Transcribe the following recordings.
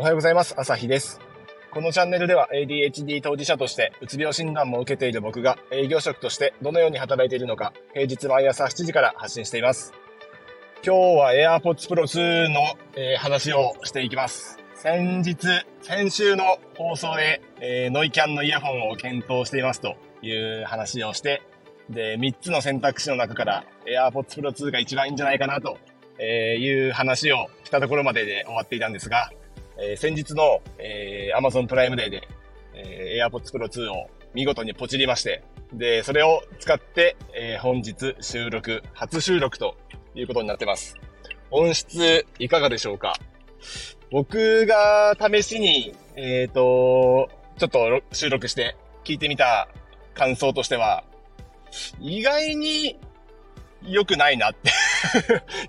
おはようございます。朝日です。このチャンネルでは ADHD 当事者としてうつ病診断も受けている僕が営業職としてどのように働いているのか平日毎朝7時から発信しています。今日は AirPods Pro 2の、えー、話をしていきます。先日、先週の放送で、えー、ノイキャンのイヤホンを検討していますという話をして、で、3つの選択肢の中から AirPods Pro 2が一番いいんじゃないかなという話をしたところまでで終わっていたんですが、えー、先日の、えー、Amazon プライムデーで、えー、AirPods Pro 2を見事にポチりまして、で、それを使って、えー、本日収録、初収録ということになってます。音質いかがでしょうか？僕が試しに、えっ、ー、と、ちょっと収録して聞いてみた感想としては、意外に良くないなって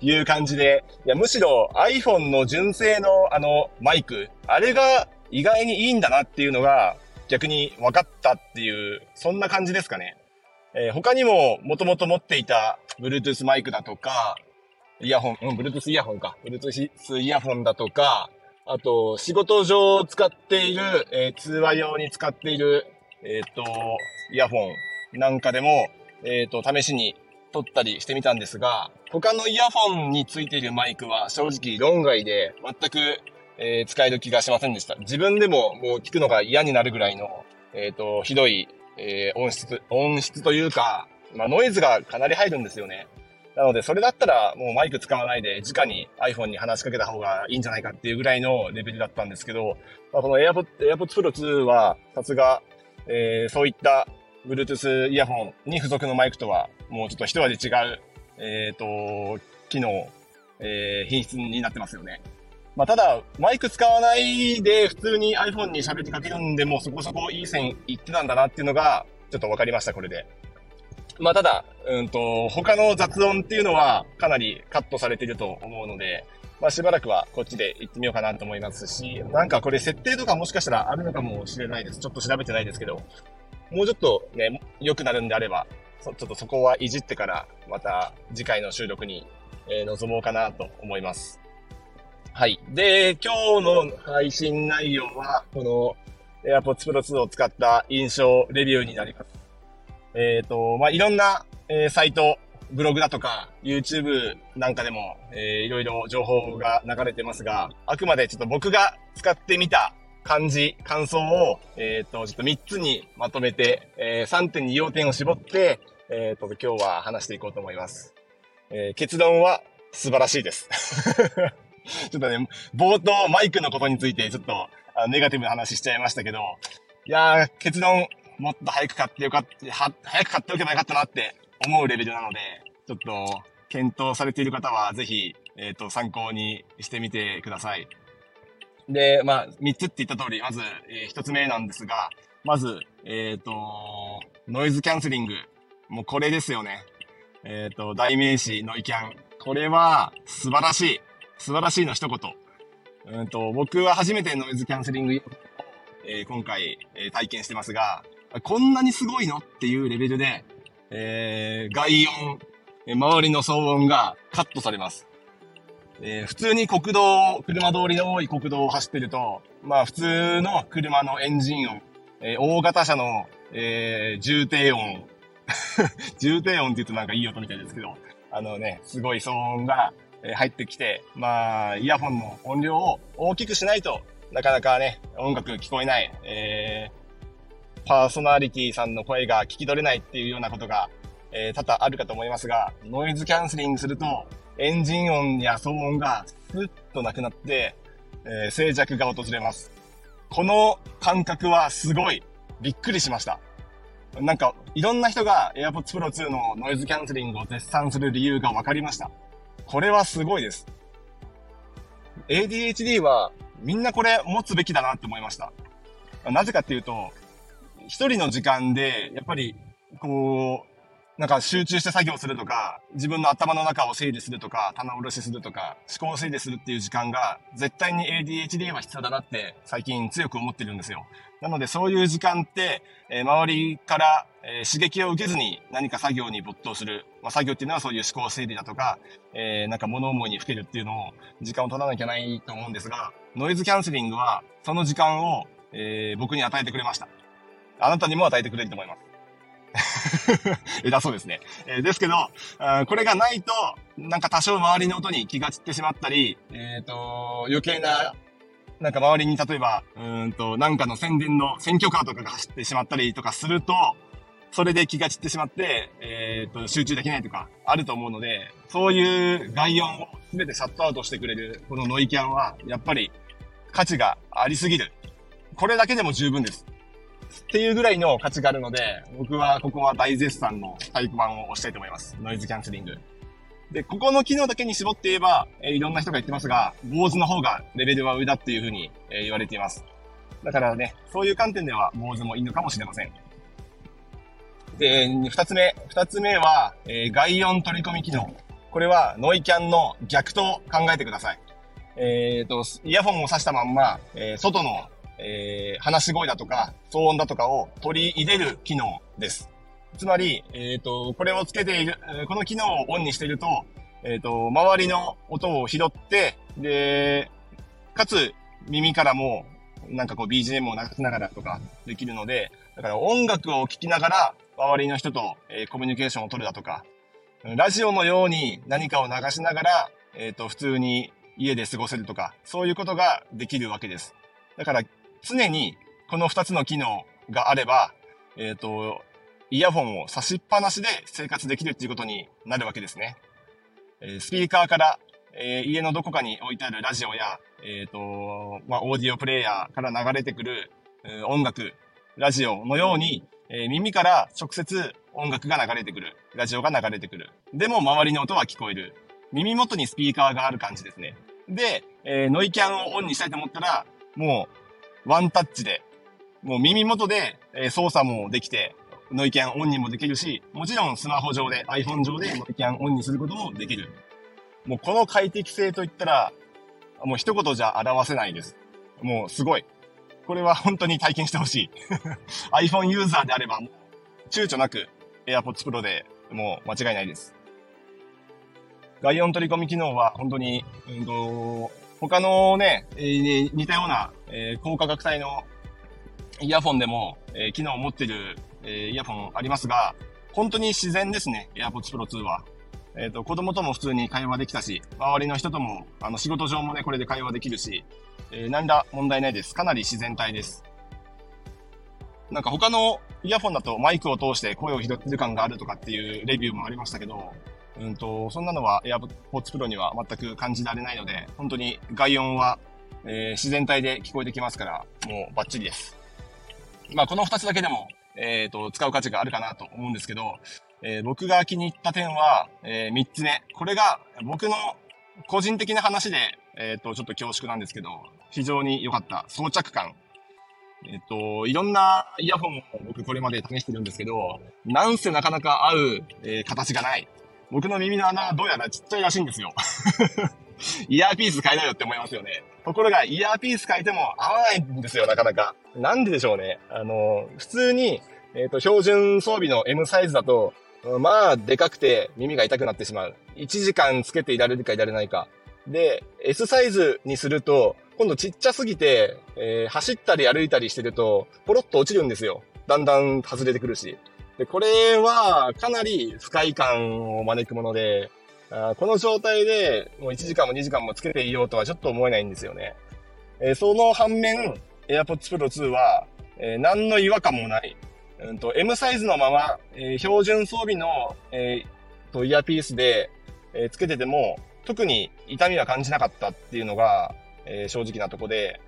いう感じで、いや、むしろ iPhone の純正のあのマイク、あれが意外にいいんだなっていうのが逆に分かったっていう、そんな感じですかね。えー、他にももともと持っていた Bluetooth マイクだとか、イヤホン、うん、Bluetooth イヤホンか。Bluetooth イヤホンだとか、あと、仕事上使っている、えー、通話用に使っている、えっ、と、イヤホンなんかでも、えっ、と、試しに撮ったりしてみたんですが、他のイヤホンについているマイクは正直論外で全く、えー、使える気がしませんでした。自分でももう聞くのが嫌になるぐらいの、えっ、ー、と、ひどい、えー、音質、音質というか、まあ、ノイズがかなり入るんですよね。なので、それだったらもうマイク使わないで直に iPhone に話しかけた方がいいんじゃないかっていうぐらいのレベルだったんですけど、まあ、この AirPods, AirPods Pro 2は、さすが、えー、そういった Bluetooth イヤホンに付属のマイクとは、もうちょっと一味違う、えっ、ー、と、機能、えー、品質になってますよね。まあ、ただ、マイク使わないで普通に iPhone に喋ってかけるんでもうそこそこいい線いってたんだなっていうのが、ちょっとわかりました、これで。まあ、ただ、うんと、他の雑音っていうのはかなりカットされてると思うので、まあ、しばらくはこっちで行ってみようかなと思いますし、なんかこれ設定とかもしかしたらあるのかもしれないです。ちょっと調べてないですけど、もうちょっとね、良くなるんであれば、ちょっとそこはいじってから、また次回の収録に、えー、臨もうかなと思います。はい。で、今日の配信内容は、この AirPods Pro 2を使った印象レビューになります。えっ、ー、と、まあ、いろんな、えー、サイト、ブログだとか、YouTube なんかでも、えー、いろいろ情報が流れてますが、あくまでちょっと僕が使ってみた感じ、感想を、えっ、ー、と、ちょっと3つにまとめて、えー、3点に要点を絞って、えっ、ー、と、今日は話していこうと思います。えー、結論は素晴らしいです。ちょっとね、冒頭マイクのことについてちょっとあネガティブな話しちゃいましたけど、いやー、結論もっと早く買ってよかった、は、早く買っておけばよかったなって思うレベルなので、ちょっと検討されている方はぜひ、えっ、ー、と、参考にしてみてください。で、まあ、三つって言った通り、まず、えー、一つ目なんですが、まず、えっ、ー、と、ノイズキャンセリング。もうこれですよね。えっ、ー、と、代名詞、ノイキャン。これは、素晴らしい。素晴らしいの一言。うんと、僕は初めてノイズキャンセリングを、えー、今回、えー、体験してますが、こんなにすごいのっていうレベルで、えー、外音、周りの騒音がカットされます。えー、普通に国道、車通りの多い国道を走ってると、まあ普通の車のエンジン音、えー、大型車の、えー、重低音、重低音って言うとなんかいい音みたいですけど、あのね、すごい騒音が入ってきて、まあ、イヤホンの音量を大きくしないとなかなかね、音楽聞こえない、えー、パーソナリティさんの声が聞き取れないっていうようなことが、えー、多々あるかと思いますが、ノイズキャンセリングすると、エンジン音や騒音がスッとなくなって、えー、静寂が訪れます。この感覚はすごいびっくりしました。なんか、いろんな人が AirPods Pro 2のノイズキャンセリングを絶賛する理由が分かりました。これはすごいです。ADHD はみんなこれ持つべきだなって思いました。なぜかっていうと、一人の時間で、やっぱり、こう、なんか集中して作業するとか、自分の頭の中を整理するとか、棚卸しするとか、思考整理するっていう時間が、絶対に ADHD は必要だなって最近強く思ってるんですよ。なのでそういう時間って、えー、周りから、えー、刺激を受けずに何か作業に没頭する。まあ、作業っていうのはそういう思考整理だとか、えー、なんか物思いにふけるっていうのを時間を取らなきゃないと思うんですが、ノイズキャンセリングはその時間を、えー、僕に与えてくれました。あなたにも与えてくれると思います。偉そうですね。えー、ですけど、これがないと、なんか多少周りの音に気が散ってしまったり、えっ、ー、と、余計な、なんか周りに例えば、うんと、なんかの宣伝の選挙カーとかが走ってしまったりとかすると、それで気が散ってしまって、えっ、ー、と、集中できないとか、あると思うので、そういう概要を全てシャットアウトしてくれる、このノイキャンは、やっぱり、価値がありすぎる。これだけでも十分です。っていうぐらいの価値があるので、僕はここは大絶賛の太鼓判を押したいと思います。ノイズキャンセリング。で、ここの機能だけに絞って言えば、えー、いろんな人が言ってますが、 BOSE の方がレベルは上だっていうふうに、えー、言われています。だからね、そういう観点では坊主もいいのかもしれません。で、二つ目。二つ目は、えー、外音取り込み機能。これはノイキャンの逆と考えてください。えっ、ー、と、イヤホンを挿したまんま、えー、外のえー、話し声だとか、騒音だとかを取り入れる機能です。つまり、えっ、ー、と、これをつけている、この機能をオンにしていると、えっ、ー、と、周りの音を拾って、で、かつ、耳からも、なんかこう BGM を流しながらとかできるので、だから音楽を聴きながら、周りの人と、えー、コミュニケーションを取るだとか、ラジオのように何かを流しながら、えっ、ー、と、普通に家で過ごせるとか、そういうことができるわけです。だから、常にこの2つの機能があれば、えっ、ー、と、イヤホンを差しっぱなしで生活できるっていうことになるわけですね。え、スピーカーから、え、家のどこかに置いてあるラジオや、えっ、と、まあ、オーディオプレイヤーから流れてくる、え、音楽、ラジオのように、え耳から直接音楽が流れてくる。ラジオが流れてくる。でも周りの音は聞こえる。耳元にスピーカーがある感じですね。で、えノイキャンをオンにしたいと思ったら、もうワンタッチで、もう耳元で、え操作もできて、ノイキャンオンにもできるし、もちろんスマホ上で、iPhone 上でノイキャンオンにすることもできる。もうこの快適性といったら、もう一言じゃ表せないです。もうすごい。これは本当に体験してほしい。iPhone ユーザーであれば、躊躇なく AirPods Pro でもう間違いないです。外音取り込み機能は本当に、うんと、他のね、えー、似たような、えー、高価格帯のイヤフォンでも、えー、機能を持ってる、え、イヤフォンありますが、本当に自然ですね、AirPods Pro 2は。えっ、と、子供とも普通に会話できたし、周りの人とも、あの、仕事上もね、これで会話できるし、えー、何ら問題ないです。かなり自然体です。なんか他のイヤフォンだとマイクを通して声を拾ってる感があるとかっていうレビューもありましたけど、うんと、そんなのは AirPods Pro には全く感じられないので、本当に外音は、えー、自然体で聞こえてきますから、もうバッチリです。まあ、この2つだけでも、えっ、ー、と、使う価値があるかなと思うんですけど、えー、僕が気に入った点は、えー、3つ目。これが僕の個人的な話で、えっ、と、ちょっと恐縮なんですけど、非常に良かった装着感。えっ、と、いろんなイヤホンを僕これまで試してるんですけど、なんせなかなか合う、え形がない。僕の耳の穴はどうやらちっちゃいらしいんですよ。イヤーピース変えなよって思いますよね。ところが、イヤーピース変えても合わないんですよ、なかなか。なんででしょうね。あの、普通に、えっ、ー、と、標準装備の M サイズだと、まあ、でかくて耳が痛くなってしまう。1時間つけていられるかいられないか。で、S サイズにすると、今度ちっちゃすぎて、えー、走ったり歩いたりしてると、ポロッと落ちるんですよ。だんだん外れてくるし。で、これはかなり不快感を招くもので、あこの状態でもう1時間も2時間もつけていようとはちょっと思えないんですよね。えー、その反面、AirPods Pro 2は、えー、何の違和感もない。うんと、M サイズのまま、えー、標準装備の、えー、とイヤピースで、えー、つけてても、特に痛みは感じなかったっていうのが、えー、正直なとこで、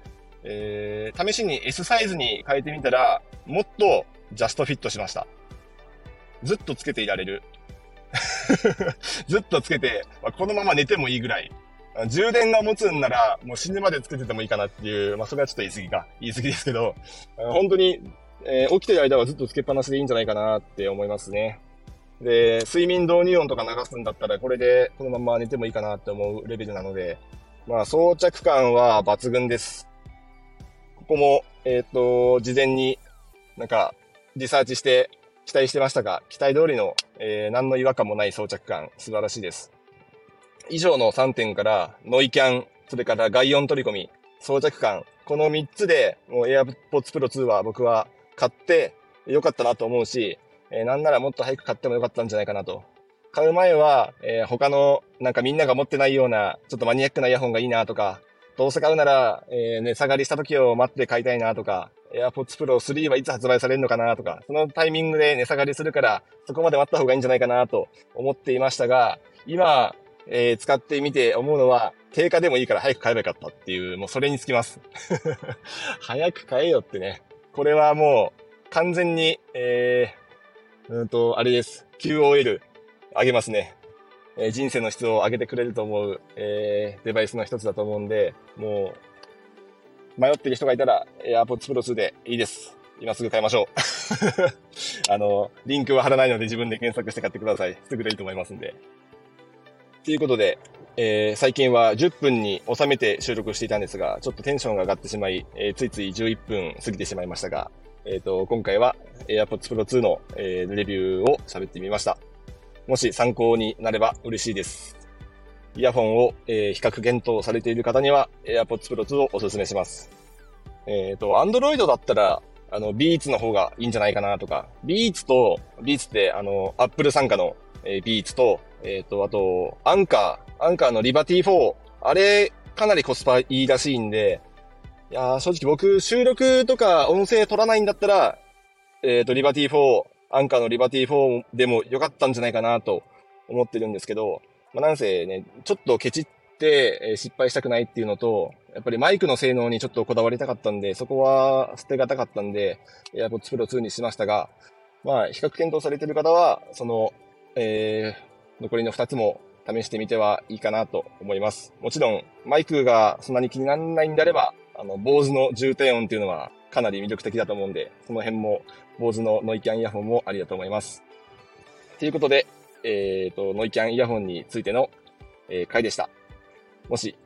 えー、試しに S サイズに変えてみたら、もっとジャストフィットしました。ずっとつけていられる。ずっとつけて、まあ、このまま寝てもいいぐらい。充電が持つんなら、もう死ぬまでつけててもいいかなっていう、まあそれはちょっと言い過ぎか。言い過ぎですけど、本当に、えー、起きてる間はずっとつけっぱなしでいいんじゃないかなって思いますね。で、睡眠導入音とか流すんだったら、これでこのまま寝てもいいかなって思うレベルなので、まあ、装着感は抜群です。ここも、えっ、ー、と、事前になんか、リサーチして期待してましたが、期待通りの、えー、何の違和感もない装着感、素晴らしいです。以上の3点から、ノイキャン、それから外音取り込み、装着感、この3つで、もう AirPods Pro 2は僕は買ってよかったなと思うし、えー、なんならもっと早く買ってもよかったんじゃないかなと。買う前は、えー、他の、なんかみんなが持ってないような、ちょっとマニアックなイヤホンがいいなとか、どうせ買うなら、えー、値下がりした時を待って買いたいなとか、AirPods Pro 3はいつ発売されるのかなとか、そのタイミングで値下がりするから、そこまで待った方がいいんじゃないかなと思っていましたが、今、えー、使ってみて思うのは、定価でもいいから早く買えばよかったっていう、もうそれにつきます。早く買えよってね。これはもう、完全に、えー、うんと、あれです。QOL、上げますね。えー、人生の質を上げてくれると思う、えー、デバイスの一つだと思うんで、もう、迷ってる人がいたら、AirPods Pro 2でいいです。今すぐ買いましょう。あの、リンクは貼らないので自分で検索して買ってください。すぐでいいと思いますんで。ということで、えー、最近は10分に収めて収録していたんですが、ちょっとテンションが上がってしまい、えー、ついつい11分過ぎてしまいましたが、えっ、ー、と、今回は AirPods Pro 2の、え、レビューを喋ってみました。もし参考になれば嬉しいです。イヤホンを、えー、比較検討されている方には AirPods Pro 2をお勧めします。えっ、ー、と、Android だったら、あの、Beats の方がいいんじゃないかなとか、Beats と、Beats ってあの、Apple 参加の、えー、Beats と、えっ、ー、と、あと、アンカー、アンカーのリバティ4、あれ、かなりコスパいいらしいんで、いや正直僕、収録とか音声取らないんだったら、えっ、ー、と、リバティ4、アンカーのリバティ4でも良かったんじゃないかなと思ってるんですけど、まあ、なんせね、ちょっとケチって失敗したくないっていうのと、やっぱりマイクの性能にちょっとこだわりたかったんで、そこは捨てがたかったんで、AirPods Pro 2にしましたが、まあ、比較検討されてる方は、その、えー、残りの2つも試してみてはいいかなと思います。もちろん、マイクがそんなに気にならないんであれば、あの、坊主の重低音っていうのはかなり魅力的だと思うんで、その辺も、坊主のノイキャンイヤホンもありだと思います。ということで、えっ、ー、と、ノイキャンイヤホンについての、えー、回でした。もし、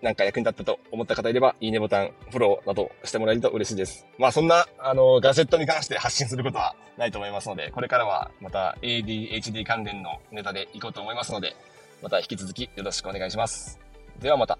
なんか役に立ったと思った方いれば、いいねボタン、フォローなどしてもらえると嬉しいです。まあそんな、あの、ガジェットに関して発信することはないと思いますので、これからはまた ADHD 関連のネタでいこうと思いますので、また引き続きよろしくお願いします。ではまた。